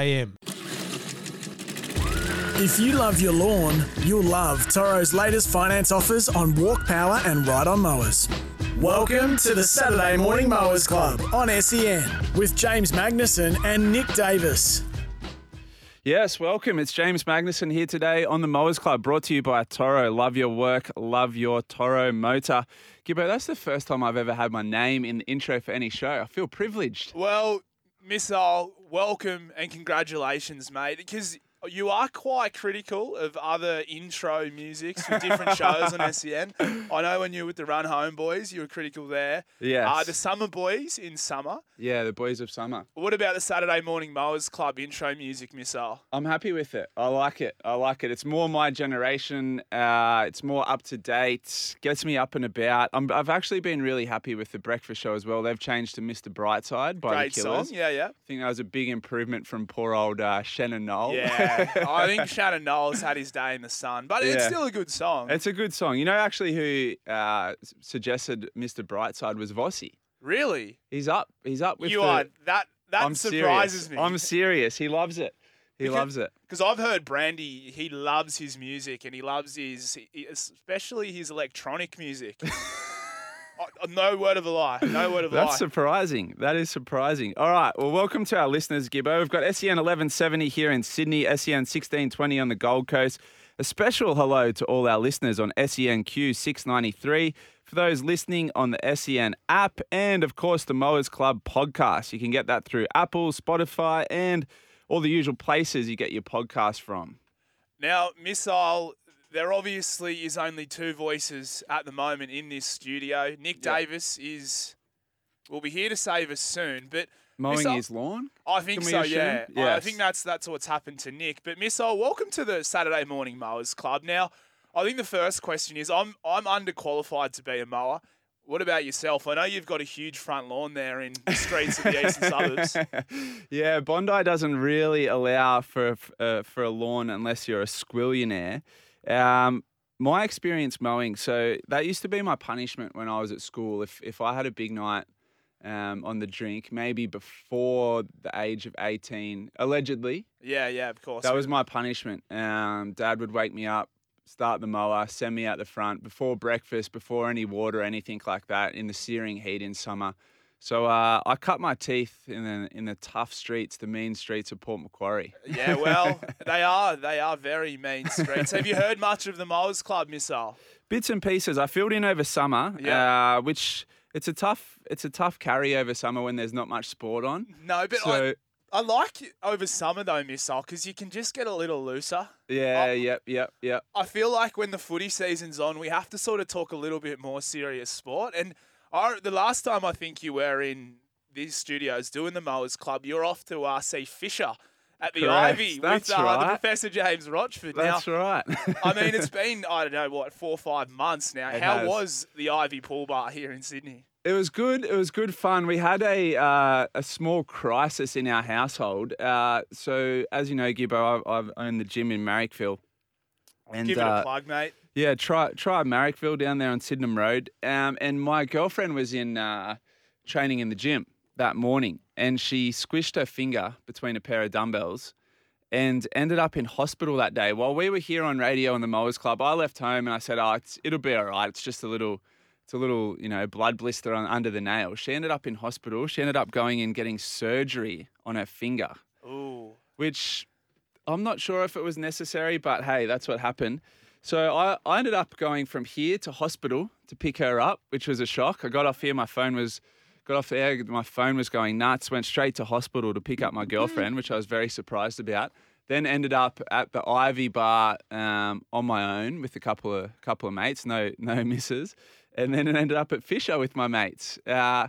AM. If you love your lawn, you'll love Toro's latest finance offers on walk power and ride on mowers. Welcome to the Saturday Morning Mowers Club on SEN with James Magnussen and Nick Davis. Yes, welcome. It's James Magnussen here today on the Mowers Club, brought to you by Toro. Love your work, love your Toro motor. Gibbo, that's the first time I've ever had my name in the intro for any show. I feel privileged. Well, Missile, welcome and congratulations, mate, because you are quite critical of other intro musics for different shows on SEN. I know when you were with the Run Home Boys, you were critical there. Yes. Uh, the Summer Boys in summer. Yeah, the boys of summer. What about the Saturday Morning Mowers Club intro music, Missile? I'm happy with it. I like it. I like it. It's more my generation. Uh, it's more up to date. Gets me up and about. I'm, I've actually been really happy with the breakfast show as well. They've changed to Mr. Brightside by Great the song. Yeah, yeah. I think that was a big improvement from poor old uh, Shannon Noll. Yeah. I think Shannon Noll's had his day in the sun, but it's Yeah. still a good song. It's a good song. You know, actually, who uh, s- suggested Mr. Brightside was Vossi. really? He's up. He's up with you the, are that that I'm surprises serious. me. I'm serious. He loves it. He Because- loves it. Because I've heard Brandy, he loves his music and he loves his, especially his electronic music. I- no word of a lie. No word of a lie. That's surprising. That is surprising. All right. Well, welcome to our listeners, Gibbo. We've got SEN 1170 here in Sydney, SEN 1620 on the Gold Coast. A special hello to all our listeners on SENQ 693. For those listening on the SEN app and, of course, the Mowers Club podcast. You can get that through Apple, Spotify, and all the usual places you get your podcast from. Now, Missile, there obviously is only two voices at the moment in this studio. Nick Yeah. Davis is, will be here to save us soon, but Mowing Missile- his lawn? I think so, assume? yeah. I- I think that's that's what's happened to Nick. But Missile, welcome to the Saturday Morning Mowers Club. Now, I think the first question is I'm I'm underqualified to be a mower. What about yourself? I know you've got a huge front lawn there in the streets of the eastern suburbs. yeah, Bondi doesn't really allow for uh, for a lawn unless you're a squillionaire. Um, my experience mowing, so that used to be my punishment when I was at school. If if I had a big night um, on the drink, maybe before the age of eighteen, allegedly, Yeah, yeah, of course. that was my punishment. Um, Dad would wake me up, start the mower, send me out the front before breakfast, before any water, anything like that, in the searing heat in summer. So uh, I cut my teeth in the in the tough streets, the mean streets of Port Macquarie. Yeah, well, they are they are very mean streets. Have you heard much of the Mowers Club, Missile? Bits and pieces. I filled in over summer, Yeah. uh, which it's a tough it's a tough carry over summer when there's not much sport on. No, but so I, I like over summer though, Missile, because you can just get a little looser. yeah, I- yep, yep, yep. I feel like when the footy season's on, we have to sort of talk a little bit more serious sport. And I, the last time I think you were in these studios doing the Mowers Club, you're off to uh, see Fisher at the Correct. Ivy That's with uh, the. Professor James Rochford. That's now, right. I mean, it's been I don't know what four or five months now. It How has. was the Ivy pool bar here in Sydney? It was good. It was good fun. We had a uh, a small crisis in our household. Uh, so, as you know, Gibbo, I, I own the gym in Marrickville, and Give it uh, a plug, mate. Yeah, try try Marrickville down there on Sydenham Road. Um, and my girlfriend was in uh, training in the gym that morning, and she squished her finger between a pair of dumbbells, and ended up in hospital that day. While we were here on radio in the Mowers Club, I left home and I said, "Oh, it's, it'll be all right. It's just a little." It's a little, you know, blood blister on, under the nail. She ended up in hospital. She ended up going and getting surgery on her finger Ooh. which I'm not sure if it was necessary, but hey, that's what happened. So I, I ended up going from here to hospital to pick her up, which was a shock. I got off here, my phone was got off there, my phone was going nuts, went straight to hospital to pick up my girlfriend, which I was very surprised about. Then ended up at the Ivy Bar um, on my own with a couple of couple of mates, no no misses, and then it ended up at Fisher with my mates. Uh,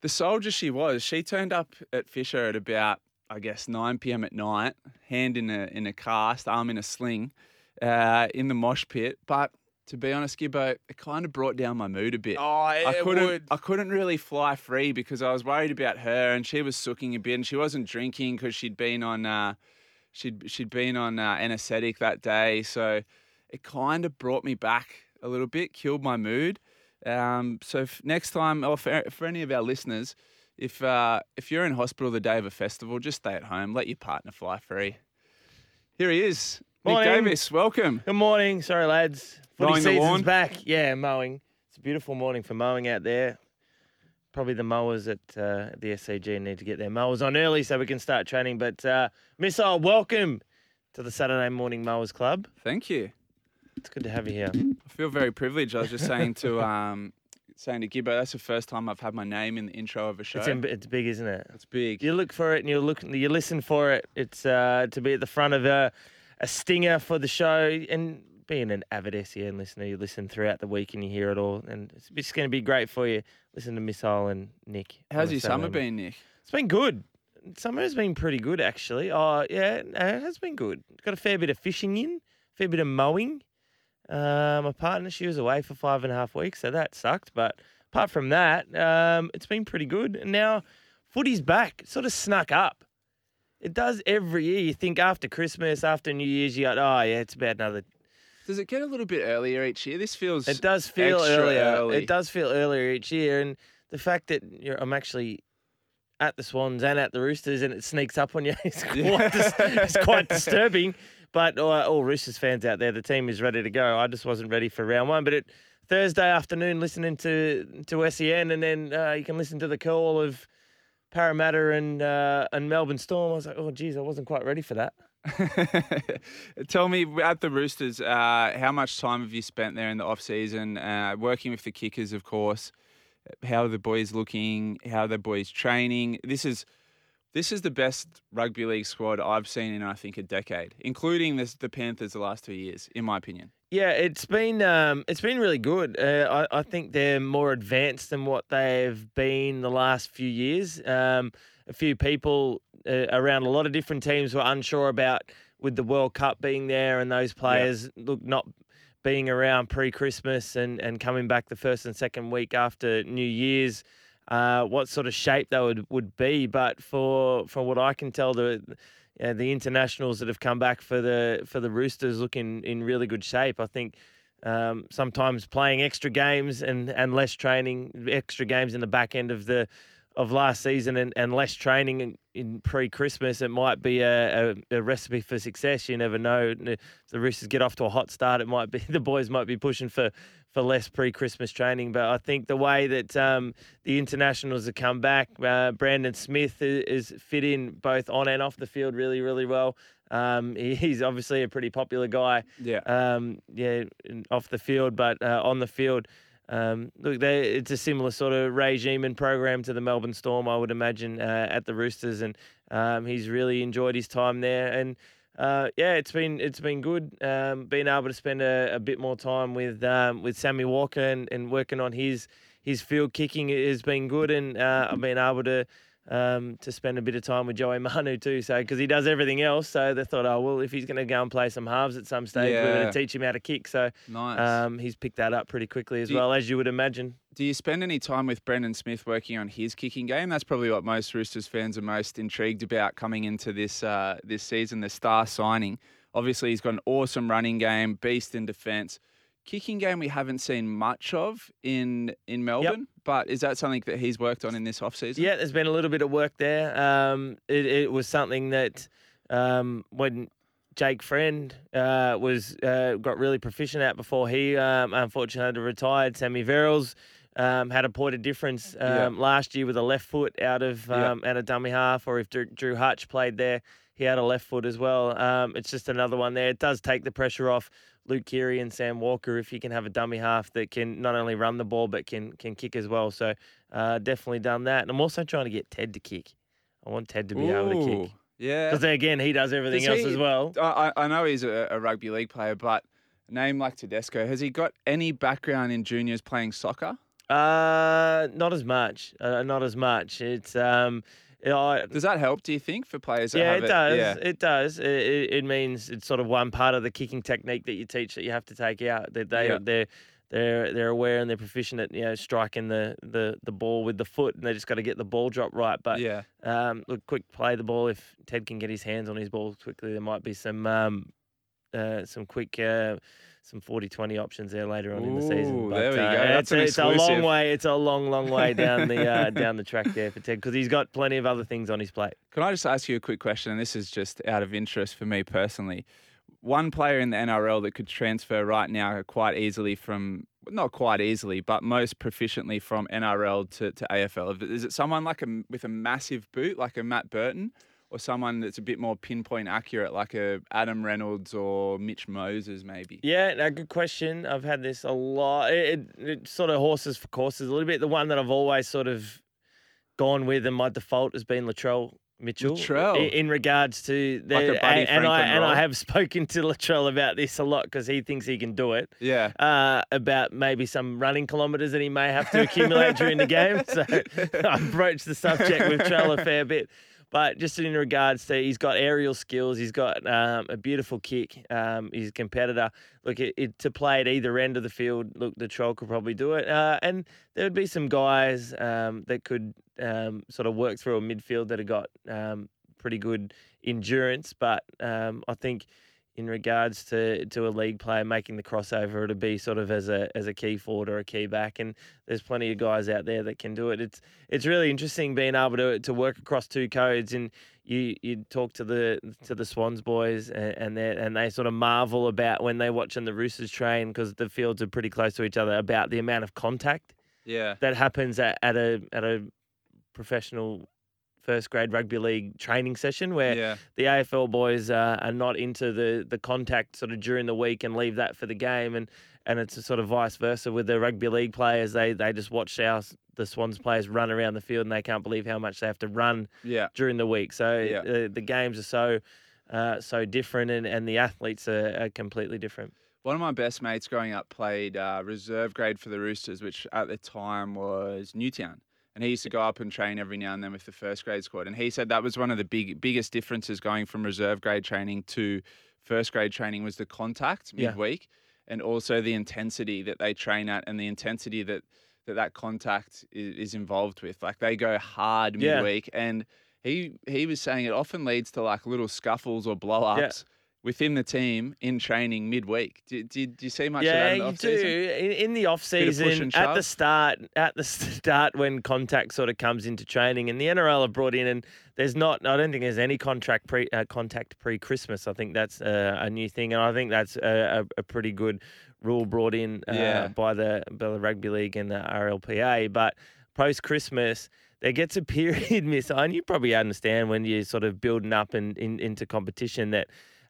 the soldier she was, she turned up at Fisher at about I guess 9 p.m. at night, hand in a in a cast, arm in a sling, uh, in the mosh pit. But to be honest, Gibbo, it kind of brought down my mood a bit. Oh, it, I couldn't. would. I couldn't really fly free because I was worried about her, and she was sooking a bit, and she wasn't drinking because she'd been on. Uh, she'd she'd been on uh, anaesthetic that day, so it kind of brought me back a little bit, killed my mood. Um, so f- next time, or for, for any of our listeners, if uh, if you're in hospital the day of a festival, just stay at home. Let your partner fly free. Here he is, Morning. Nick Davis. Welcome. Good morning. Sorry, lads. Footy Mowing season's back. Yeah, mowing. It's a beautiful morning for mowing out there. Probably the mowers at uh, the SCG need to get their mowers on early so we can start training. But uh, Missile, welcome to the Saturday Morning Mowers Club. Thank you. It's good to have you here. I feel very privileged. I was just saying to um, saying to Gibbo, that's the first time I've had my name in the intro of a show. It's, in, it's big, isn't it? It's big. You look for it and you look, you listen for it. It's uh, to be at the front of a, a stinger for the show. And being an avid SEN listener, you listen throughout the week and you hear it all. And it's just going to be great for you. Listen to Missile and Nick. How's your summer been, Nick? It's been good. Summer has been pretty good, actually. Oh, yeah, it has been good. Got a fair bit of fishing in, fair bit of mowing. Uh, my partner, she was away for five and a half weeks, so that sucked. But apart from that, um, it's been pretty good. And now footy's back. It sort of snuck up. It does every year. You think after Christmas, after New Year's, you go, oh, yeah, it's about another Does it get a little bit earlier each year? This feels It does feel earlier. early. It does feel earlier each year, and the fact that you're, I'm actually at the Swans and at the Roosters, and it sneaks up on you is quite, dis- it's quite disturbing. But uh, all Roosters fans out there, the team is ready to go. I just wasn't ready for round one, but it Thursday afternoon, listening to to SEN, and then uh, you can listen to the call of Parramatta and uh, and Melbourne Storm. I was like, oh, geez, I wasn't quite ready for that. Tell me at the Roosters, uh, how much time have you spent there in the off season, uh, working with the kickers, of course? How are the boys looking? How are the boys training? This is this is the best rugby league squad I've seen in I think a decade, including this, the Panthers the last two years, in my opinion. Yeah, it's been um, it's been really good. Uh, I, I think they're more advanced than what they've been the last few years. Um, a few people uh, around a lot of different teams were unsure about with the World Cup being there and those players look not being around pre-Christmas and, and coming back the first and second week after New Year's. Uh, what sort of shape they would, would be, but for for what I can tell, the yeah, the internationals that have come back for the for the Roosters look in, in really good shape. I think um, sometimes playing extra games and, and less training, extra games in the back end of the of last season and, and less training in, in pre Christmas, it might be a, a, a recipe for success. You never know. If the Roosters get off to a hot start, it might be the boys might be pushing for, for less pre Christmas training. But I think the way that um, the internationals have come back, uh, Brandon Smith is, is fit in both on and off the field really, really well. Um, he- he's obviously a pretty popular guy Yeah. um, yeah, off the field, but uh, on the field, um, look, they, it's a similar sort of regime and program to the Melbourne Storm, I would imagine, uh, at the Roosters, and um, he's really enjoyed his time there. And uh, yeah, it's been it's been good um, being able to spend a, a bit more time with um, with Sammy Walker and, and working on his his field kicking has been good, and uh, I've been able to um, to spend a bit of time with Joey Manu too. So because he does everything else, so they thought, oh well, if he's going to go and play some halves at some stage, we're going to teach him how to kick. So Nice. um, he's picked that up pretty quickly as Do you- well, as you would imagine. Do you spend any time with Brandon Smith working on his kicking game? That's probably what most Roosters fans are most intrigued about coming into this uh, this season. The star signing. Obviously, he's got an awesome running game, beast in defence. Kicking game we haven't seen much of in in Melbourne, but is that something that he's worked on in this off season? Yeah, there's been a little bit of work there. Um, it, it was something that um, when Jake Friend uh, was uh, got really proficient at before he um, unfortunately had to retire. Sammy Verrills um, had a point of difference um, Yeah. last year with a left foot out of Yeah. um, out of dummy half, or if Drew, Drew Hutch played there, he had a left foot as well. Um, it's just another one there. It does take the pressure off Luke Keary and Sam Walker if you can have a dummy half that can not only run the ball but can can kick as well. So uh, definitely done that. And I'm also trying to get Ted to kick. I want Ted to be able to kick Yeah. because again he does everything Does else he- as well. I, I I know he's a, a rugby league player, but name like Tedesco, has he got any background in juniors playing soccer? Uh, not as much. Uh, not as much. It's um, I, Does that help? Do you think for players? Yeah, have it does. Yeah. It does. It, it, it means it's sort of one part of the kicking technique that you teach that you have to take out. That they Yeah. they're they're they're aware and they're proficient at you know striking the, the, the ball with the foot, and they just got to get the ball drop right. But yeah. um, look, quick play the ball. If Ted can get his hands on his ball quickly, there might be some um, uh, some quick. Uh, some 40-20 options there later on in the season. But, there we uh, go. it's, That's a, it's a long way. It's a long, long way down the uh, down the track there for Ted because he's got plenty of other things on his plate. Can I just ask you a quick question? And this is just out of interest for me personally. One player in the NRL that could transfer right now quite easily from, not quite easily, but most proficiently from NRL to, to AFL. Is it someone like a, with a massive boot, like a Matt Burton, or someone that's a bit more pinpoint accurate, like a Adam Reynolds or Mitch Moses, maybe? Yeah, no, good question. I've had this a lot. It, it, it sort of horses for courses a little bit. The one that I've always sort of gone with, and my default has been Latrell Mitchell. Latrell. in, regards to the, Like and, and I and I have spoken to Latrell about this a lot because he thinks he can do it. Yeah. Uh, about maybe some running kilometres that he may have to accumulate during the game. So I broached the subject with Trell a fair bit. But just in regards to, he's got aerial skills. He's got um, a beautiful kick. Um, he's a competitor. Look, it, it, to play at either end of the field, look, Latrell could probably do it. Uh, and there would be some guys um, that could um, sort of work through a midfield that have got um, pretty good endurance. But um, I think in regards to, to a league player making the crossover to be sort of as a as a key forward or a key back, and there's plenty of guys out there that can do it. It's it's really interesting being able to to work across two codes, and you you talk to the to the Swans boys, and and they and they sort of marvel about when they're watching the Roosters train because the fields are pretty close to each other about the amount of contact Yeah. that happens at, at a at a professional first grade rugby league training session where Yeah. the AFL boys uh, are not into the the contact sort of during the week and leave that for the game, and and it's a sort of vice versa with the rugby league players. They they just watch our the Swans players run around the field and they can't believe how much they have to run Yeah. during the week. So Yeah. the, the games are so uh, so different, and, and the athletes are, are completely different. One of my best mates growing up played uh, reserve grade for the Roosters, which at the time was Newtown. And he used to go up and train every now and then with the first grade squad. And he said that was one of the big biggest differences going from reserve grade training to first grade training was the contact Yeah. midweek and also the intensity that they train at and the intensity that that, that contact is, is involved with. Like they go hard Yeah. midweek and he he was saying it often leads to like little scuffles or blow ups within the team in training midweek. Do, do, do you see much yeah, of that in the you do. In, in the off Bit of push season, at the start, at the start when contact sort of comes into training, and the NRL have brought in, and there's not. I don't think there's any contract pre uh, contact pre Christmas. I think that's uh, a new thing, and I think that's a, a, a pretty good rule brought in uh, Yeah. by the by the rugby league and the RLPA. But post Christmas. There gets a period, Miss, and you probably understand when you're sort of building up and in, into competition that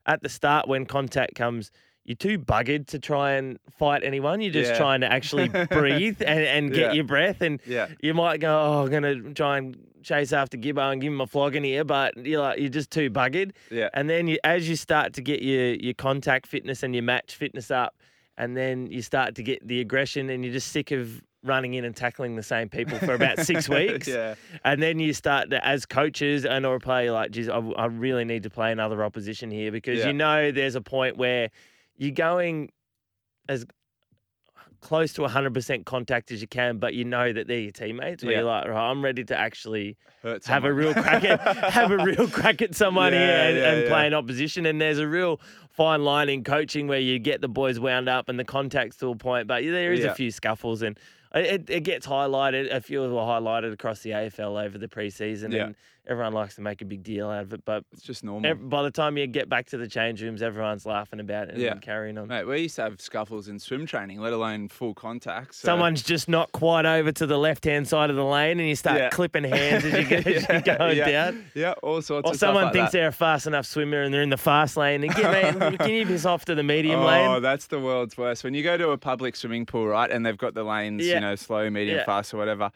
at the start when contact comes, you're too buggered to try and fight anyone. You're just Yeah. trying to actually breathe and, and get Yeah. your breath. And Yeah. you might go, oh, I'm going to try and chase after Gibbo and give him a flogging here, but you're like, you're just too buggered. Yeah. And then you, as you start to get your, your contact fitness and your match fitness up, and then you start to get the aggression and you're just sick of running in and tackling the same people for about six weeks. yeah. And then you start to, as coaches and or a player, like, geez, I, I really need to play another opposition here because Yeah. you know there's a point where you're going as close to 100% contact as you can, but you know that they're your teammates. Where Yeah. you're like, right, I'm ready to actually have a real crack at have a real crack at someone here and, yeah, and yeah. play an opposition. And there's a real fine line in coaching where you get the boys wound up and the contacts to a point, but there is Yeah. a few scuffles and it, it gets highlighted. A few were highlighted across the AFL over the preseason, Yeah. and everyone likes to make a big deal out of it. But It's just normal. ev- by the time you get back to the change rooms, everyone's laughing about it and Yeah. carrying on. Mate, we used to have scuffles in swim training, let alone full contact. so- Someone's just not quite over to the left hand side of the lane, and you start Yeah. clipping hands as you go, as you're going yeah. down. Yeah, all sorts Or of stuff someone like thinks that. they're a fast enough swimmer and they're in the fast lane. And get, man, can you piss off to the medium lane. oh, lane? that's the world's worst. When you go to a public swimming pool, right, and they've got the lanes, Yeah. you know, slow, medium, Yeah. fast, or whatever,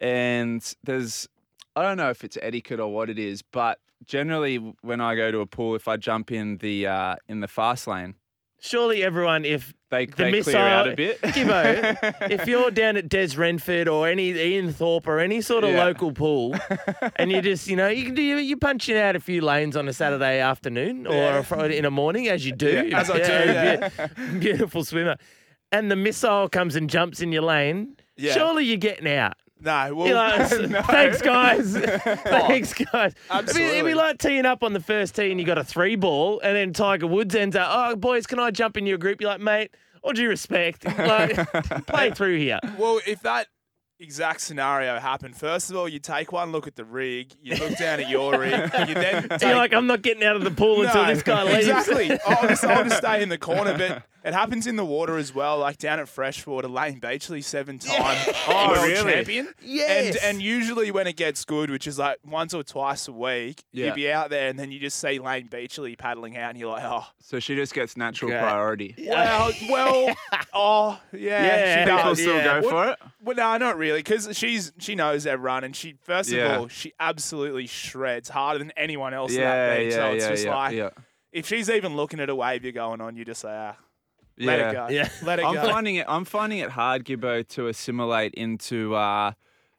and there's, I don't know if it's etiquette or what it is, but generally when I go to a pool, if I jump in the uh, in the fast lane, surely everyone, if They, the they missile, clear out a bit. Gibbo, if you're down at Des Renford or any Ian Thorpe or any sort of Yeah. local pool, and you just, you know, you can do, you're punching out a few lanes on a Saturday afternoon or Yeah. a Friday in a morning, as you do. Yeah, as I do, be- Beautiful swimmer. And the missile comes and jumps in your lane. Surely you're getting out. No, well, You know, Thanks, guys. Thanks, guys. I mean, it'd be Absolutely. like teeing up on the first tee and you got a three ball, and then Tiger Woods ends up, oh, boys, can I jump in your group? You're like, mate, all due respect, like, play through here. Well, if that exact scenario happened, first of all, you take one look at the rig, you look down at your rig, you then take, You're like, I'm not getting out of the pool until this guy leaves. Exactly. I'll just, I'll just stay in the corner, but it happens in the water as well. Like down at Freshwater, Layne Beachley, seven-time Oh, world really? champion. Yes. And and usually when it gets good, which is like once or twice a week, Yeah. you'd be out there and then you just see Layne Beachley paddling out, and you're like, oh, So she just gets natural Okay. priority. well, well, oh, yeah, Yeah. she People does. still yeah. go for it. Well, no, not really, because she's she knows their run, and she first Yeah. of all she absolutely shreds harder than anyone else Yeah, at that beach. yeah, so it's yeah, just yeah, like yeah. if she's even looking at a wave you're going on, you just say, ah, let yeah. it go, Yeah. let it I'm go. finding it. I'm finding it hard, Gibbo, to assimilate into uh,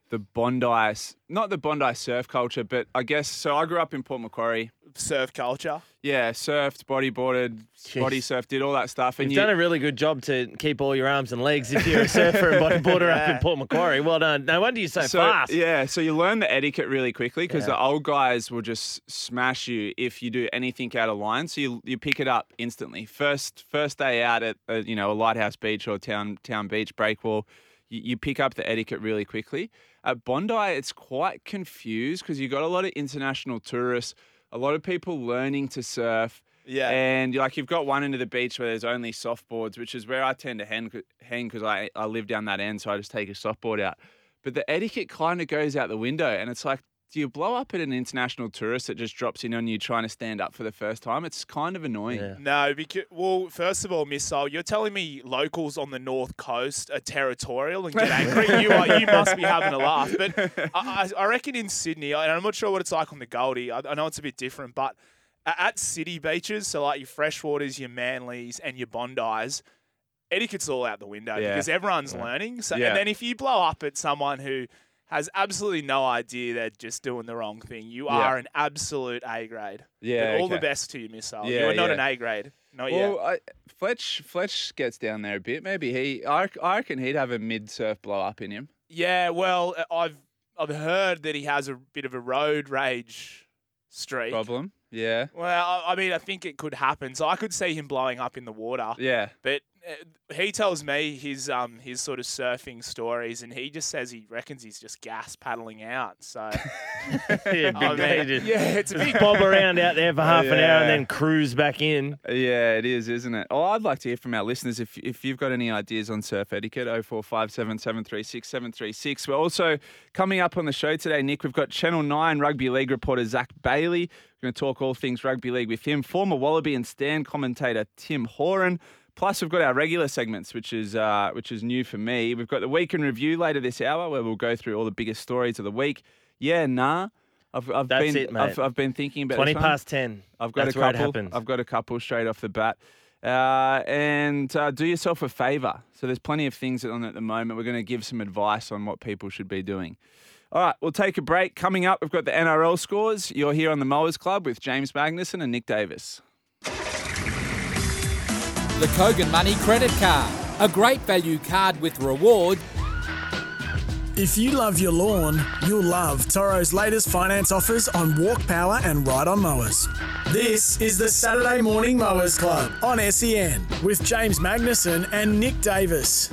the Bondi, not the Bondi surf culture, but I guess. So I grew up in Port Macquarie. Surf culture. Yeah, surfed, bodyboarded, body surfed, did all that stuff. And You've you, done a really good job to keep all your arms and legs if you're a surfer and bodyboarder up in Port Macquarie. Well done. No wonder you're so, fast. Yeah, so you learn the etiquette really quickly because Yeah. the old guys will just smash you if you do anything out of line. So you you pick it up instantly. First first day out at uh, you know a lighthouse beach or town town beach breakwall, you, you pick up the etiquette really quickly. At Bondi, it's quite confused because you got a lot of international tourists, a lot of people learning to surf. Yeah. And like you've got one end of the beach where there's only softboards, which is where I tend to hang hang because I, I live down that end, so I just take a softboard out. But the etiquette kind of goes out the window, and it's like, do you blow up at an international tourist that just drops in on you trying to stand up for the first time? It's kind of annoying. Yeah. No, because well, first of all, Missile, you're telling me locals on the north coast are territorial and get angry. you are, you must be having a laugh. But I, I I reckon in Sydney, and I'm not sure what it's like on the Goldie. I, I know it's a bit different, but at city beaches, so like your freshwaters, your Manleys, and your Bondis, etiquette's all out the window Yeah. because everyone's learning. So, Yeah. and then if you blow up at someone who has absolutely no idea they're just doing the wrong thing, you Yeah. are an absolute A grade. Yeah, all the best to you, Missile. Yeah, you are not yeah. an A grade. Not yet. Well, I, Fletch Fletch gets down there a bit. Maybe he. I, I reckon he'd have a mid surf blow up in him. Yeah, well, uh, I've I've heard that he has a bit of a road rage streak. Problem. Yeah. Well, I- I mean, I think it could happen. So I could see him blowing up in the water. Yeah. But he tells me his um his sort of surfing stories, and he just says he reckons he's just gas paddling out. So yeah, I mean, yeah, it's a big bob around out there for half an hour and then cruise back in. Yeah, it is, isn't it? Oh, I'd like to hear from our listeners if if you've got any ideas on surf etiquette. Oh four five seven seven three six seven three six. We're also coming up on the show today, Nick. We've got Channel Nine Rugby League reporter Zach Bailey. We're going to talk all things rugby league with him. Former Wallaby and Stan commentator Tim Horan. Plus, we've got our regular segments, which is uh, which is new for me. We've got the week in review later this hour, where we'll go through all the biggest stories of the week. Yeah, nah. I've, I've That's been it, mate. I've, I've been thinking about 20 this past 10. I've got That's a couple. happens. I've got a couple straight off the bat. Uh, and uh, do yourself a favour. So there's plenty of things on at the moment. We're going to give some advice on what people should be doing. All right, we'll take a break. Coming up, we've got the NRL scores. You're here on the Mowers Club with James Magnussen and Nick Davis. The Kogan Money Credit Card. A great value card with reward. If you love your lawn, you'll love Toro's latest finance offers on walk power and ride on mowers. This is the Saturday Morning Mowers Club on SEN with James Magnussen and Nick Davis.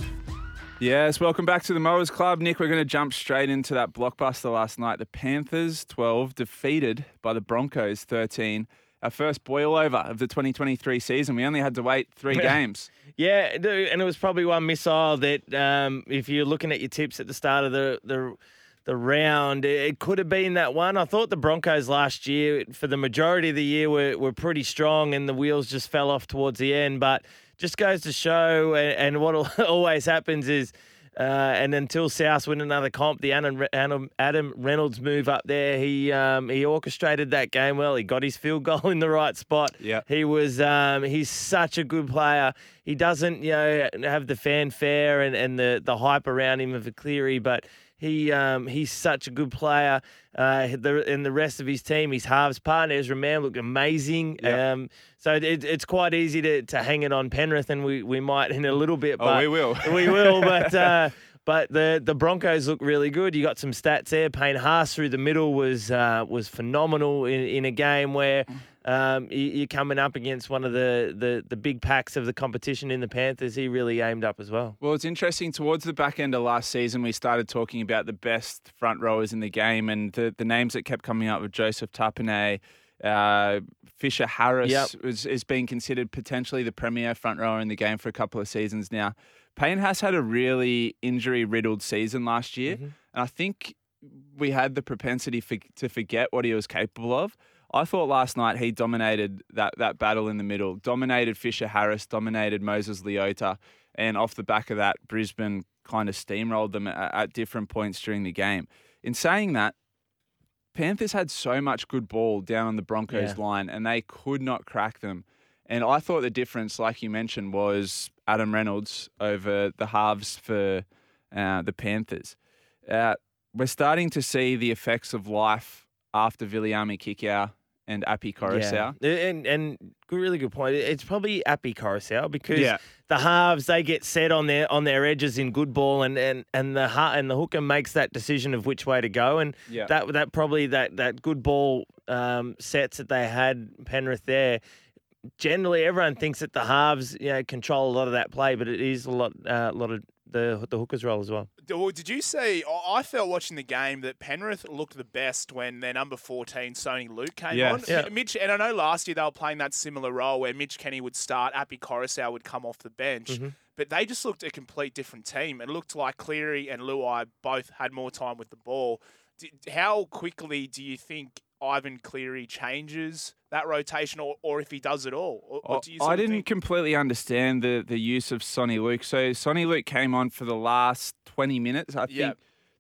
Yes, welcome back to the Mowers Club. Nick, we're going to jump straight into that blockbuster last night. The Panthers 12 defeated by the Broncos 13. Our first boil over of the 2023 season. We only had to wait three games. Yeah, and it was probably one missile that, um, if you're looking at your tips at the start of the the the round, it could have been that one. I thought the Broncos last year, for the majority of the year, were were pretty strong, and the wheels just fell off towards the end. But just goes to show, and, and what always happens is. Uh, and until South win another comp, the Adam, Adam, Adam Reynolds move up there, he um, he orchestrated that game well. He got his field goal in the right spot. Yeah. He was um, he's such a good player. He doesn't you know have the fanfare and, and the, the hype around him of a Cleary, but he um, he's such a good player. Uh, the, and the rest of his team, his halves partner Ezra Mam looked amazing. Yeah. Um, so it, it's quite easy to, to hang it on Penrith, and we, we might in a little bit. Oh, But we will. we will, but. Uh, but the, the Broncos look really good. You got some stats there. Payne Haas through the middle was uh, was phenomenal in, in a game where um, you- you're coming up against one of the, the, the big packs of the competition in the Panthers. He really aimed up as well. Well, it's interesting. Towards the back end of last season, we started talking about the best front rowers in the game, and the, the names that kept coming up were Joseph Tapine, uh, Fisher Harris Yep. was, is being considered potentially the premier front rower in the game for a couple of seasons now. Payne has had a really injury riddled season last year, Mm-hmm. and I think we had the propensity for, to forget what he was capable of. I thought last night he dominated that, that battle in the middle, dominated Fisher Harris, dominated Moses Leota, and off the back of that, Brisbane kind of steamrolled them at, at different points during the game. In saying that, Panthers had so much good ball down on the Broncos Yeah. line, and they could not crack them. And I thought the difference, like you mentioned, was Adam Reynolds over the halves for uh, the Panthers. Uh, we're starting to see the effects of life after Viliami Kikau and Api Koroisau. Yeah. And and really good point. It's probably Api Koroisau because Yeah. the halves they get set on their on their edges in good ball and and and the ha- and the hooker makes that decision of which way to go and Yeah. that that probably that that good ball um, sets that they had Penrith there. Generally, everyone thinks that the halves you know control a lot of that play, but it is a lot uh, a lot of the the hookers role as well. Did you see? I I felt watching the game that Penrith looked the best when their number 14, Sonny Luke, came Yes. on. Yeah. Mitch, and I know last year they were playing that similar role where Mitch Kenny would start, Api Koroisau would come off the bench. Mm-hmm. But they just looked a complete different team. It looked like Cleary and Luai both had more time with the ball. How quickly do you think Ivan Cleary changes that rotation, or, or if he does it all? Or, or I- do you I of didn't think- completely understand the, the use of Sonny Luke. So Sonny Luke came on for the last 20 minutes. I think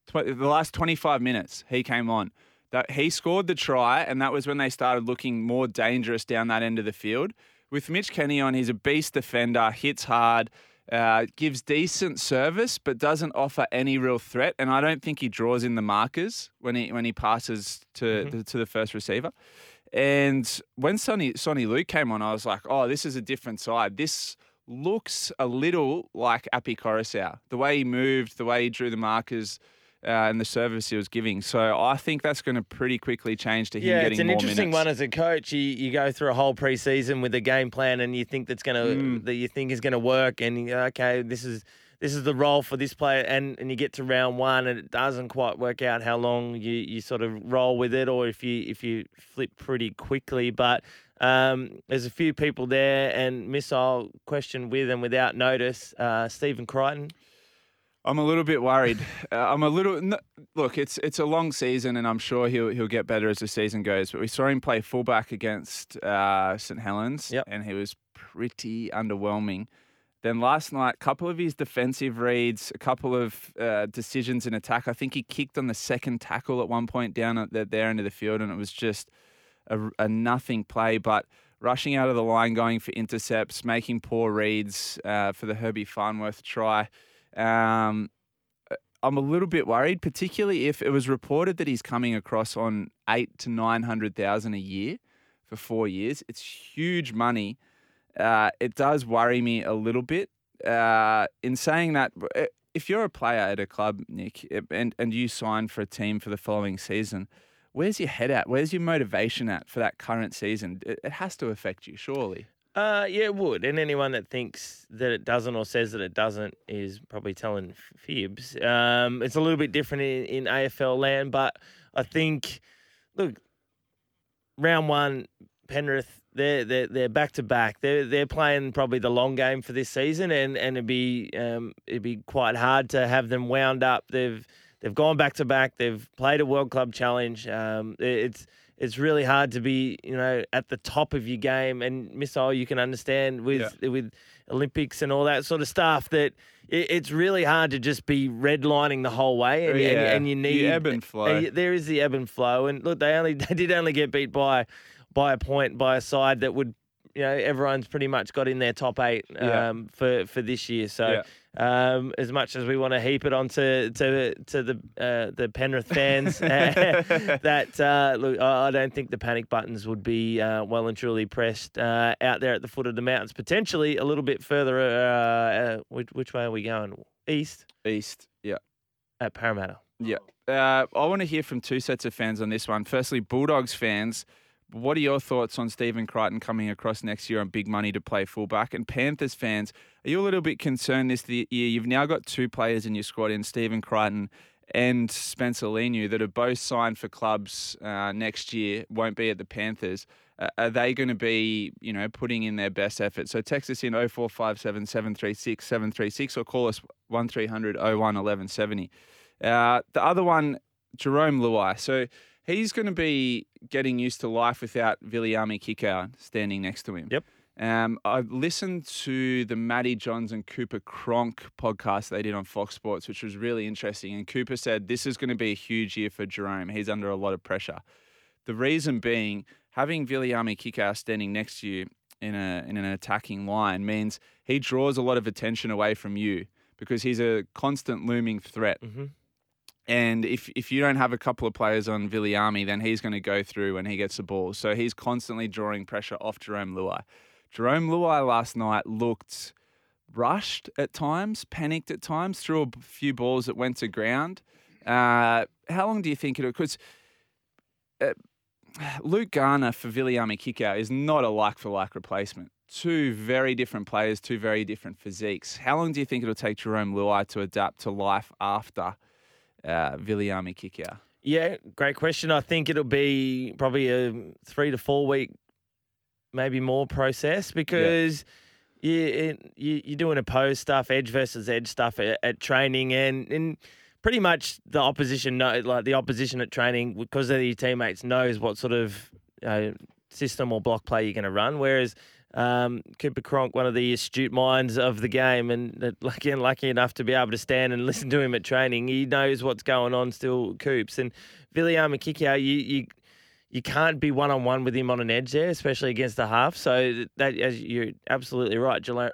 tw- the last 25 minutes he came on. That he scored the try, and that was when they started looking more dangerous down that end of the field. With Mitch Kenny on, he's a beast defender, hits hard, uh, gives decent service, but doesn't offer any real threat. And I don't think he draws in the markers when he when he passes to the, to the first receiver. And when Sonny Sonny Luke came on, I was like, oh, this is a different side. This looks a little like Api Koroisau. The way he moved, the way he drew the markers, uh, and the service he was giving. So I think that's going to pretty quickly change to him Yeah, getting it's an interesting minutes. one as a coach. You you go through a whole preseason with a game plan, and you think that's gonna Mm. that you think is gonna work, and you okay, this is this is the role for this player, and and you get to round one, and it doesn't quite work out how long you, you sort of roll with it, or if you if you flip pretty quickly, but. Um, there's a few people there, and missile question with and without notice. Uh, Stephen Crichton, I'm a little bit worried. Uh, I'm a little n look. It's it's a long season, and I'm sure he'll he'll get better as the season goes. But we saw him play fullback against uh, St Helens, Yep. and he was pretty underwhelming. Then last night, a couple of his defensive reads, a couple of uh, decisions in attack. I think he kicked on the second tackle at one point down at the, their end of the field, and it was just a, a nothing play. But rushing out of the line, going for intercepts, making poor reads uh, for the Herbie Farnworth try. Um, I'm a little bit worried, particularly if it was reported that he's coming across on eight to nine hundred thousand a year for four years. It's huge money. Uh, it does worry me a little bit. Uh, in saying that, uh, if you're a player at a club, Nick, uh, and and you sign for a team for the following season, where's your head at? Where's your motivation at for that current season? It, it has to affect you, surely. Uh, yeah, it would. And anyone that thinks that it doesn't or says that it doesn't is probably telling fibs. Um, it's a little bit different in, in AFL land, but I think, look, round one, Penrith, they're they're they're back to back. They're they're playing probably the long game for this season, and and it'd be um it'd be quite hard to have them wound up. They've they've gone back to back. They've played a World Club Challenge. Um, it's it's really hard to be, you know, at the top of your game. And missile, you can understand with with Olympics and all that sort of stuff that it, it's really hard to just be redlining the whole way. And, and, Yeah, and you you need ebb and flow. uh, there is the ebb and flow. And look, they only they did only get beat by by a point by a side that would. You know, everyone's pretty much got in their top eight Yeah. um, for for this year. So, um, as much as we want to heap it onto to to the uh, the Penrith fans, that uh, look, I don't think the panic buttons would be uh, well and truly pressed uh, out there at the foot of the mountains. Potentially a little bit further. Uh, uh, which, which way are we going? East East. Yeah. at Parramatta. Yeah. Uh, I want to hear from two sets of fans on this one. Firstly, Bulldogs fans. What are your thoughts on Stephen Crichton coming across next year on big money to play fullback? And Panthers fans, are you a little bit concerned this year? You've now got two players in your squad in Stephen Crichton and Spencer Leniu that are both signed for clubs uh, next year, won't be at the Panthers. Uh, are they going to be, you know, putting in their best effort? So text us in 0457 736 736 or call us 1300 01 1170. Uh, the other one, Jerome Luai. So he's going to be getting used to life without Viliami Kikau standing next to him. Yep. Um, I listened to the Matty Johns and Cooper Cronk podcast they did on Fox Sports, which was really interesting. And Cooper said this is going to be a huge year for Jerome. He's under a lot of pressure. The reason being, having Viliami Kikau standing next to you in a in an attacking line means he draws a lot of attention away from you because he's a constant looming threat. Mm-hmm. And if if you don't have a couple of players on Viliami, then he's going to go through when he gets the ball. So he's constantly drawing pressure off Jerome Luai. Jerome Luai last night looked rushed at times, panicked at times, threw a few balls that went to ground. Uh, how long do you think it'll? Because uh, Luke Garner for Viliami Kikau is not a like for like replacement. Two very different players, two very different physiques. How long do you think it'll take Jerome Luai to adapt to life after uh, Viliami Kikau? Yeah, great question. I think it'll be probably a three to four week, maybe more process because you, it, you you're doing opposed stuff, edge versus edge stuff at, at training, and and pretty much the opposition know like the opposition at training because of your teammates knows what sort of uh, system or block play you're going to run, whereas. Um, Cooper Cronk, one of the astute minds of the game, and that- lucky and lucky enough to be able to stand and listen to him at training. He knows what's going on still, Coops. And Viliami Kikau, you you you can't be one on one with him on an edge there, especially against the half. So that as you're absolutely right, Jerome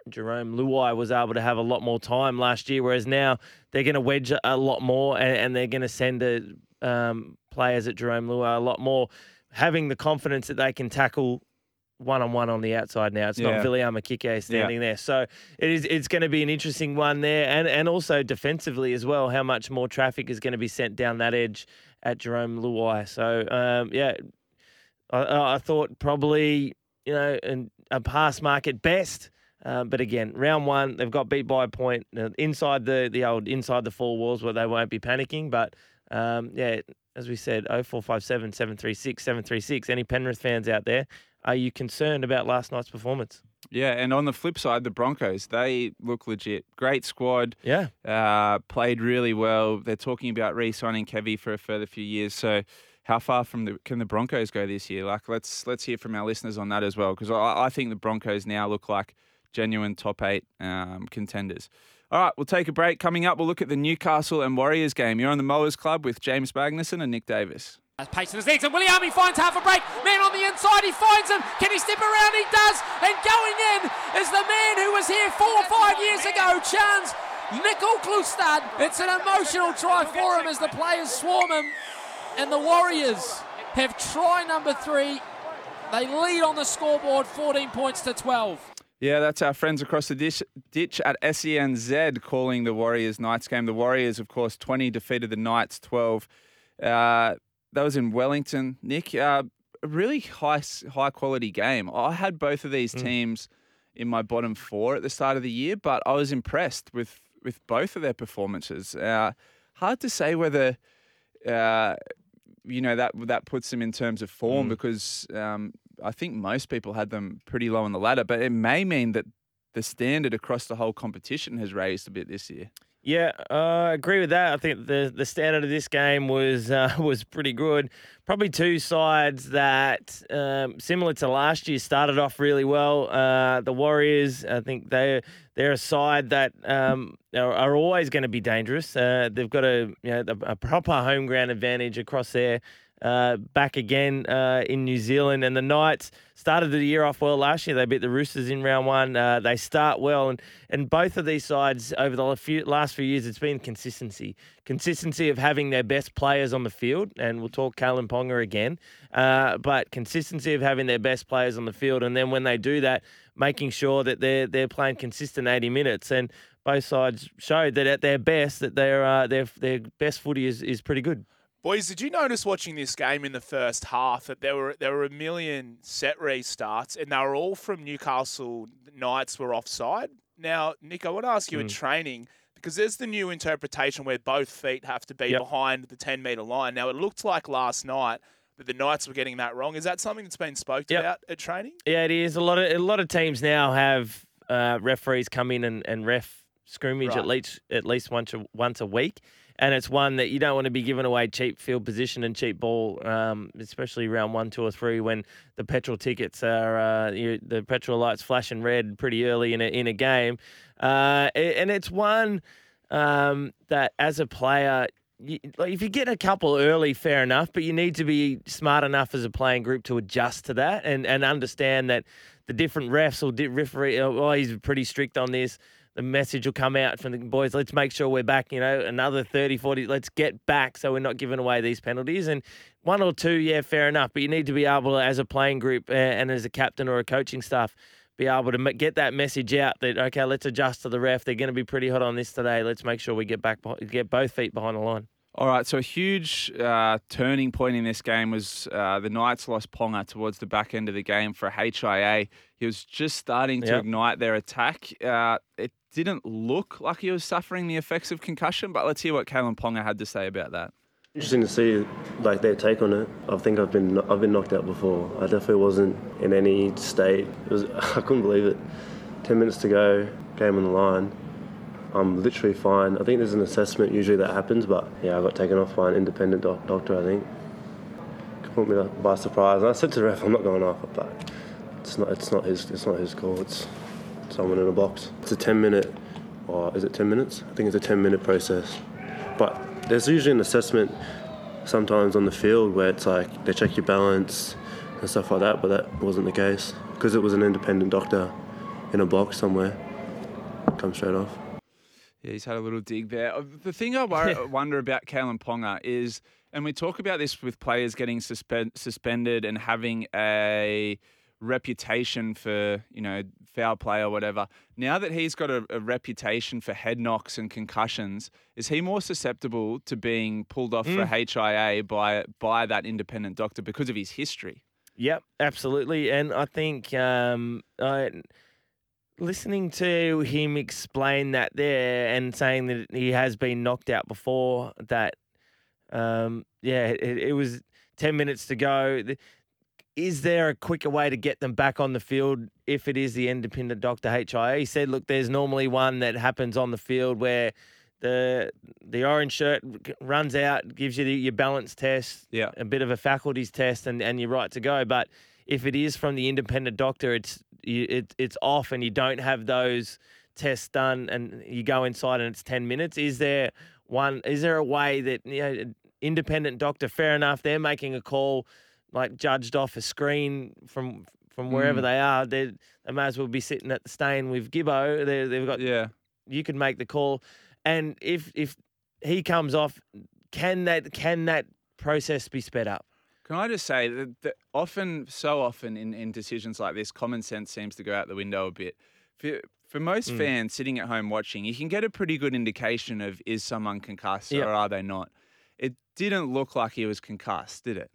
Luai was able to have a lot more time last year, whereas now they're going to wedge a- a lot more, and, and they're going to send the um, players at Jerome Luai a lot more, having the confidence that they can tackle one on one on the outside now. It's Yeah. not Viliami Kikau standing there. So it is it's going to be an interesting one there and and also defensively as well how much more traffic is going to be sent down that edge at Jerome Luai. So um, yeah I, I thought probably you know an, a pass mark at best. Um, but again, round one, they've got beat by a point uh, inside the the old inside the four walls where they won't be panicking. But um, yeah, as we said, 0457 736 736. Any Penrith fans out there, are you concerned about last night's performance? Yeah, and on the flip side, the Broncos, they look legit. Great squad. Yeah. uh, played really well. They're talking about re-signing Kevy for a further few years. So, how far from the can the Broncos go this year? Like, let's let's hear from our listeners on that as well, because I, I think the Broncos now look like genuine top eight um, contenders. All right, we'll take a break. Coming up, we'll look at the Newcastle and Warriors game. You're on the Mowers Club with James Magnussen and Nick Davis. Pace in his legs, and Williami finds half a break. Man on the inside, he finds him. Can he step around? He does. And going in is the man who was here four or five years ago, Chance Nickel Klustad. It's an emotional try for him as the players swarm him. And the Warriors have try number three. They lead on the scoreboard 14 points to 12. Yeah, that's our friends across the dish, ditch at SENZ calling the Warriors Knights game. The Warriors, of course, 20 defeated the Knights 12. Uh, that was in Wellington. Nick, uh, a really high high quality game. I had both of these teams in my bottom four at the start of the year, but I was impressed with, with both of their performances. Uh, hard to say whether. Uh, you know that that puts them in terms of form because um, I think most people had them pretty low on the ladder, but it may mean that the standard across the whole competition has raised a bit this year. Yeah, uh, I agree with that. I think the the standard of this game was uh, was pretty good. Probably two sides that, um, similar to last year, started off really well. Uh, the Warriors, I think they they're a side that um, are, are always going to be dangerous. Uh, they've got a you know a proper home ground advantage across there uh, back again uh, in New Zealand. And the Knights started the year off well last year. They beat the Roosters in round one. Uh, they start well. And, and both of these sides over the few, last few years, it's been consistency. Consistency of having their best players on the field. And we'll talk Kalyn Ponga again. Uh, but consistency of having their best players on the field. And then when they do that, making sure that they're, they're playing consistent 80 minutes. And both sides showed that at their best, that their, uh, their, their best footy is, is pretty good. Boys, did you notice watching this game in the first half that there were there were a million set restarts and they were all from Newcastle Knights were offside? Now, Nick, I want to ask you mm. in training because there's the new interpretation where both feet have to be yep. behind the 10 metre line. Now, it looked like last night that the Knights were getting that wrong. Is that something that's been spoke yep. about at training? Yeah, it is. A lot of a lot of teams now have uh, referees come in and, and ref scrimmage right. at least at least once a, once a week and it's one that you don't want to be giving away cheap field position and cheap ball, um, especially round one, two, or three when the petrol tickets are uh, you, the petrol lights flashing red pretty early in a in a game, uh, and it's one um, that as a player. You, like if you get a couple early, fair enough, but you need to be smart enough as a playing group to adjust to that and, and understand that the different refs or referee, oh, he's pretty strict on this the message will come out from the boys. Let's make sure we're back, you know, another 30, 40. Let's get back so we're not giving away these penalties. And one or two, yeah, fair enough. But you need to be able to, as a playing group and as a captain or a coaching staff, be able to get that message out that, okay, let's adjust to the ref. They're going to be pretty hot on this today. Let's make sure we get back, get both feet behind the line. All right, so a huge uh, turning point in this game was uh, the Knights lost Ponga towards the back end of the game for HIA. He was just starting to yep. ignite their attack. Uh, it didn't look like he was suffering the effects of concussion, but let's hear what Kalyn Ponga had to say about that. Interesting to see like their take on it. I think I've been I've been knocked out before. I definitely wasn't in any state. It was I couldn't believe it. Ten minutes to go, game on the line. I'm literally fine. I think there's an assessment usually that happens, but yeah, I got taken off by an independent doc- doctor. I think caught me by surprise. And I said to the ref, "I'm not going off," but it's not. It's not his. It's not his call. It's someone in a box. It's a 10 minute, or is it 10 minutes? I think it's a 10 minute process. But there's usually an assessment sometimes on the field where it's like they check your balance and stuff like that, but that wasn't the case because it was an independent doctor in a box somewhere. Come straight off. Yeah, he's had a little dig there. Uh, the thing I wonder about Kalyn Ponga is, and we talk about this with players getting suspend, suspended and having a reputation for, you know, foul play or whatever. Now that he's got a, a, reputation for head knocks and concussions, is he more susceptible to being pulled off mm. for HIA by by that independent doctor because of his history? Yep, absolutely. And I think um, I listening to him explain that there and saying that he has been knocked out before, that, um, yeah, it, it, was 10 minutes to go. Is there a quicker way to get them back on the field if it is the independent doctor HIA? He said, look, there's normally one that happens on the field where the the orange shirt runs out, gives you the, your balance test, yeah. a bit of a faculties test, and, and you're right to go. But if it is from the independent doctor, it's you, it, it's off and you don't have those tests done and you go inside and it's 10 minutes. Is there one is there a way that you know independent doctor fair enough they're making a call like judged off a screen from from wherever mm. they are they they may as well be sitting at the stain with Gibbo. They they've got yeah. you can make the call. And if if he comes off can that can that process be sped up can I just say that, that often, so often in, in decisions like this, common sense seems to go out the window a bit. For, for most mm. fans sitting at home watching, you can get a pretty good indication of is someone concussed yep. or are they not. It didn't look like he was concussed, did it?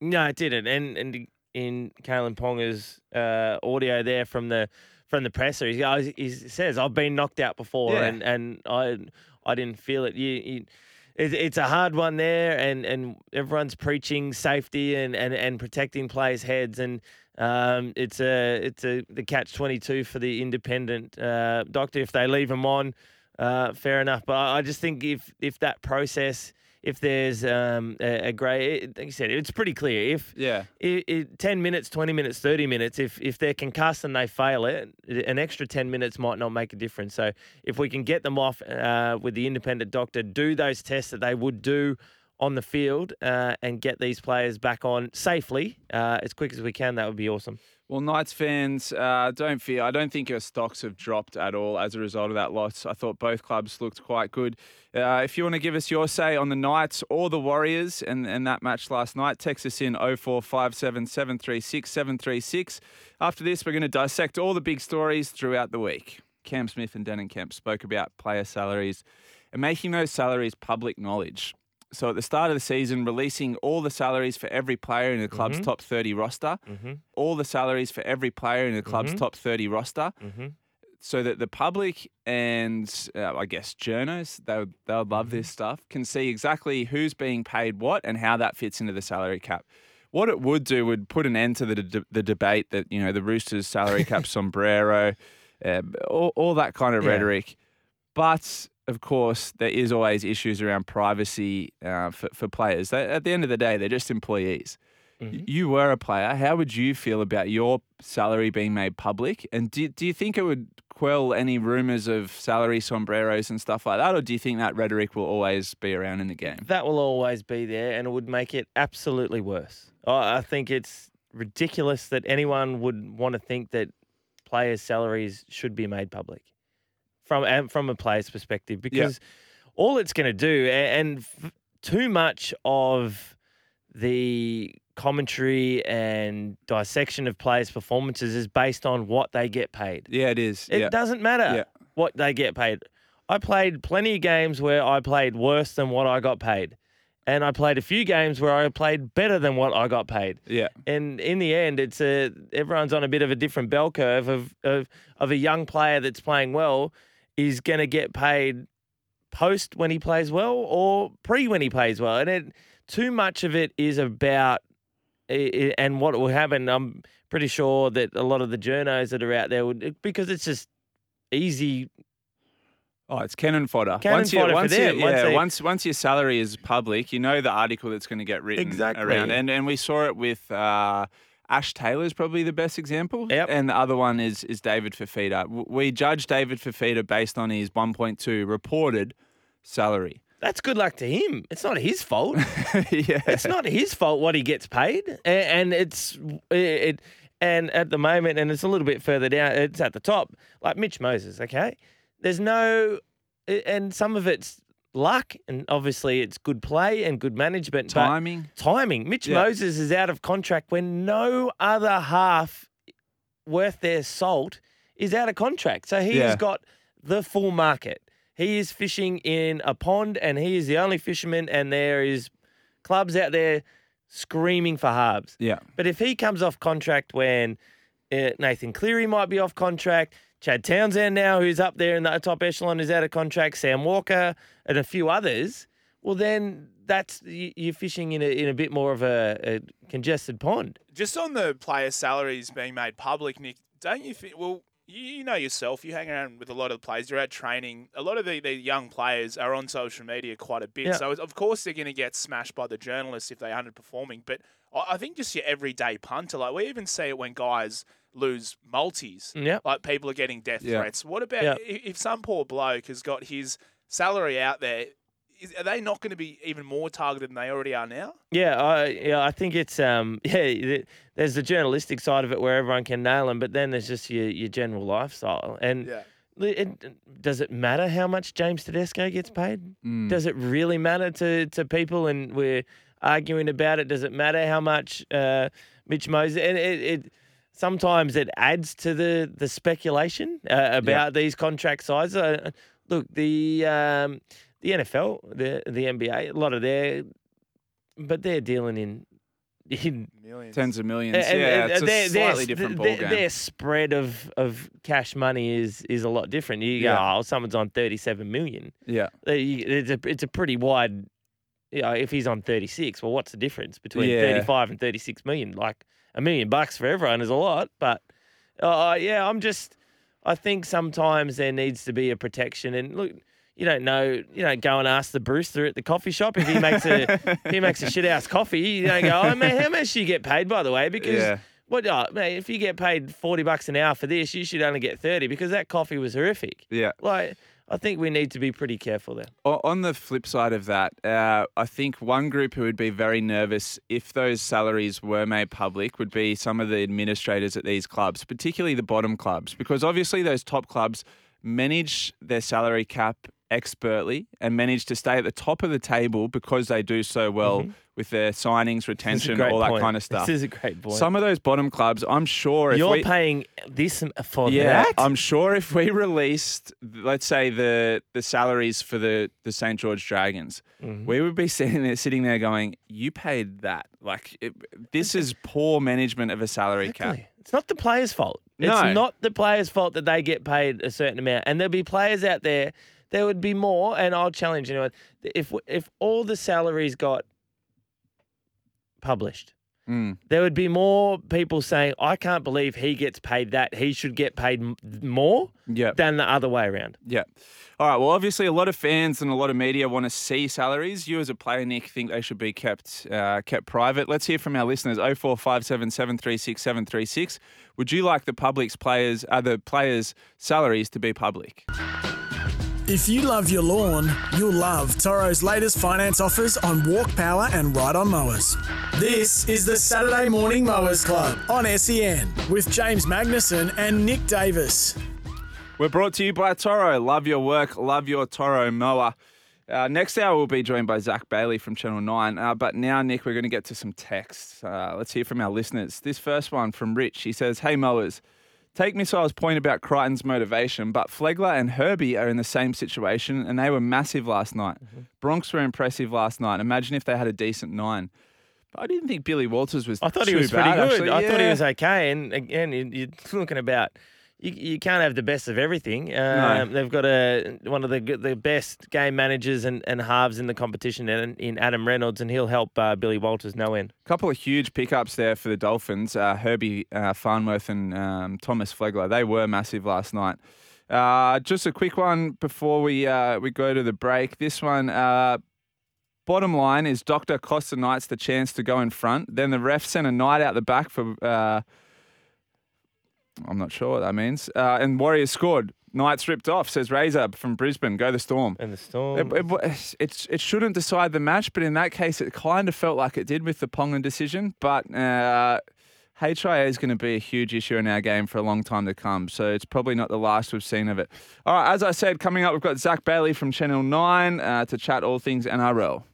No, it didn't. And and in Kalyn Ponga's uh, audio there from the from the presser, he, he says, "I've been knocked out before, yeah. and and I I didn't feel it." You, you it's a hard one there, and, and everyone's preaching safety and, and, and protecting players' heads, and um, it's a it's a the catch twenty two for the independent uh, doctor. If they leave him on, Uh, fair enough, but I I just think if if that process, if there's um, a, a grey, like you said, it's pretty clear. If Yeah. i i 10 minutes, 20 minutes, 30 minutes, if if they're concussed and they fail it, an extra 10 minutes might not make a difference. So if we can get them off uh, with the independent doctor, do those tests that they would do on the field uh, and get these players back on safely uh, as quick as we can, that would be awesome. Well, Knights fans, uh, don't fear. I don't think your stocks have dropped at all as a result of that loss. I thought both clubs looked quite good. Uh, if you want to give us your say on the Knights or the Warriors and, and that match last night, text us in 0457 736 736. After this, we're going to dissect all the big stories throughout the week. Cam Smith and Denan Kemp spoke about player salaries and making those salaries public knowledge. So at the start of the season, releasing all the salaries for every player in the club's Mhm. top 30 roster, Mm-hmm. all the salaries for every player in the club's Mhm. top 30 roster, Mm-hmm. so that the public and uh, I guess journos, they would, they would love this stuff, can see exactly who's being paid what and how that fits into the salary cap. What it would do would put an end to the, de- the debate that, you know, the Roosters salary cap sombrero, uh, all, all that kind of Yeah. rhetoric. But of course, there is always issues around privacy uh, for, for players. They, at the end of the day, they're just employees. Y- You were a player. How would you feel about your salary being made public? And do, do you think it would quell any rumours of salary sombreros and stuff like that? Or do you think that rhetoric will always be around in the game? That will always be there, and it would make it absolutely worse. I think it's ridiculous that anyone would want to think that players' salaries should be made public from from a player's perspective, because all it's going to do, and f- too much of the commentary and dissection of players' performances is based on what they get paid. Yeah, it is. It yeah. doesn't matter Yeah. what they get paid. I played plenty of games where I played worse than what I got paid. And I played a few games where I played better than what I got paid. Yeah. And in the end, it's a everyone's on a bit of a different bell curve of of, of a young player that's playing well is going to get paid post when he plays well or pre when he plays well. And it, too much of it is about i- i- and what will happen. I'm pretty sure that a lot of the journos that are out there would because it's just easy. Oh, it's cannon fodder. Cannon once fodder you, for once them, You, once yeah, they- once once your salary is public, you know the article that's going to get written Exactly. around. And and we saw it with uh, Ash Taylor's probably the best example. Yep. And the other one is is David Fifita. We judge David Fifita based on his 1.2 reported salary. That's good luck to him. It's not his fault. yeah. it's not his fault what he gets paid, A- and it's it. And at the moment, and it's a little bit further down. It's at the top, like Mitch Moses. Okay, there's no, and some of it's luck, and obviously it's good play and good management. Timing. timing. Mitch Yeah. Moses is out of contract when no other half worth their salt is out of contract. So he Yeah. has got the full market. He is fishing in a pond and he is the only fisherman and there is clubs out there screaming for halves. Yeah. But if he comes off contract when uh, Nathan Cleary might be off contract, Chad Townsend now, who's up there in the top echelon, is out of contract, Sam Walker, and a few others, well, then that's you- you're fishing in a, in a bit more of a, a congested pond. Just on the player salaries being made public, Nick, don't you think? Well, you, know yourself. You hang around with a lot of the players. You're at training. A lot of the, the young players are on social media quite a bit. Yeah. So of course they're going to get smashed by the journalists if they're underperforming. But I, I think just your everyday punter, like we even see it when guys lose multis. Yeah. Like people are getting death Yeah. threats. What about Yeah. i- if some poor bloke has got his salary out there? Is, are they not going to be even more targeted than they already are now? Yeah, I yeah, I think it's um yeah. There's the journalistic side of it where everyone can nail them, but then there's just your your general lifestyle. And Yeah. it, does it matter how much James Tedesco gets paid? Mm. Does it really matter to to people? And we're arguing about it. Does it matter how much uh, Mitch Moses? And it, it sometimes it adds to the the speculation uh, about these contract sizes. Uh, look, the um, the NFL, the the NBA, a lot of their, but they're dealing in. In Millions. Tens of millions. and- yeah, and it's a their- their- slightly different their, ballgame. Their spread of, of cash money is is a lot different. You go, Yeah. oh, someone's on thirty seven million. yeah. Uh, It's a it's a pretty wide. You know, if he's on thirty six, well, what's the difference between Yeah. thirty five and thirty six million? Like a million bucks for everyone is a lot, but uh, yeah, I'm just. I think sometimes there needs to be a protection, and look, you don't know. You don't go and ask the Brewster at the coffee shop if he makes a if he makes a shit house coffee. You don't go, oh man, how much do you get paid by the way? Because Yeah. what, oh, man, if you get paid forty bucks an hour for this, you should only get thirty because that coffee was horrific. Yeah. Like, I think we need to be pretty careful there. On the flip side of that, uh, I think one group who would be very nervous if those salaries were made public would be some of the administrators at these clubs, particularly the bottom clubs, because obviously those top clubs manage their salary cap expertly and manage to stay at the top of the table because they do so well with their signings, This is a retention, all that point. kind of stuff. This is a great point. Some of those bottom clubs, I'm sure You're we, paying this for yeah, that. I'm sure if we released, let's say the the salaries for the the St George Dragons, Mm-hmm. we would be sitting there, sitting there going, "You paid that. Like it, this is poor management of a salary cap." It's not the players' fault. No. It's not the players' fault that they get paid a certain amount. And there'll be players out there. There would be more, and I'll challenge anyone. If if all the salaries got published, Mm. there would be more people saying, "I can't believe he gets paid that. He should get paid m- more Yep. than the other way around." Yeah. All right. Well, obviously, a lot of fans and a lot of media want to see salaries. You, as a player, Nick, think they should be kept uh, kept private. Let's hear from our listeners. 0457 736 736. Would you like the public's players, uh, the players' salaries to be public? If you love your lawn, you'll love Toro's latest finance offers on walk power and ride on mowers. This is the Saturday Morning Mowers Club on SEN with James Magnussen and Nick Davis. We're brought to you by Toro. Love your work, love your Toro mower. Uh, next hour, we'll be joined by Zach Bailey from Channel 9. Uh, but now, Nick, we're going to get to some texts. Uh, let's hear from our listeners. This first one from Rich. He says, Hey, mowers. Take Missile's point about Crichton's motivation, but Flegler and Herbie are in the same situation, and they were massive last night. Mm-hmm. Bronx were impressive last night. Imagine if they had a decent nine. But I didn't think Billy Walters was. I thought he was pretty bad, good. actually. I thought he was okay. And again, you- you're looking about. You, you can't have the best of everything. Um, They've got a one of the the best game managers and, and halves in the competition in, in Adam Reynolds, and he'll help uh, Billy Walters no end. couple of huge pickups there for the Dolphins. Uh, Herbie uh, Farnworth and um, Thomas Flegler. They were massive last night. Uh, just a quick one before we uh, we go to the break. This one. Uh, Bottom line is Doctor Costa Knights the chance to go in front. Then the ref sent a knight out the back for. I'm not sure what that means. Uh, and Warriors scored. Knights ripped off. Says Razor from Brisbane. Go the Storm. And the storm. It, it, it's- it shouldn't decide the match, but in that case, it kind of felt like it did with the Pongan decision. But uh, HIA is going to be a huge issue in our game for a long time to come. So it's probably not the last we've seen of it. All right, as I said, coming up, we've got Zach Bailey from Channel 9 uh, to chat all things NRL.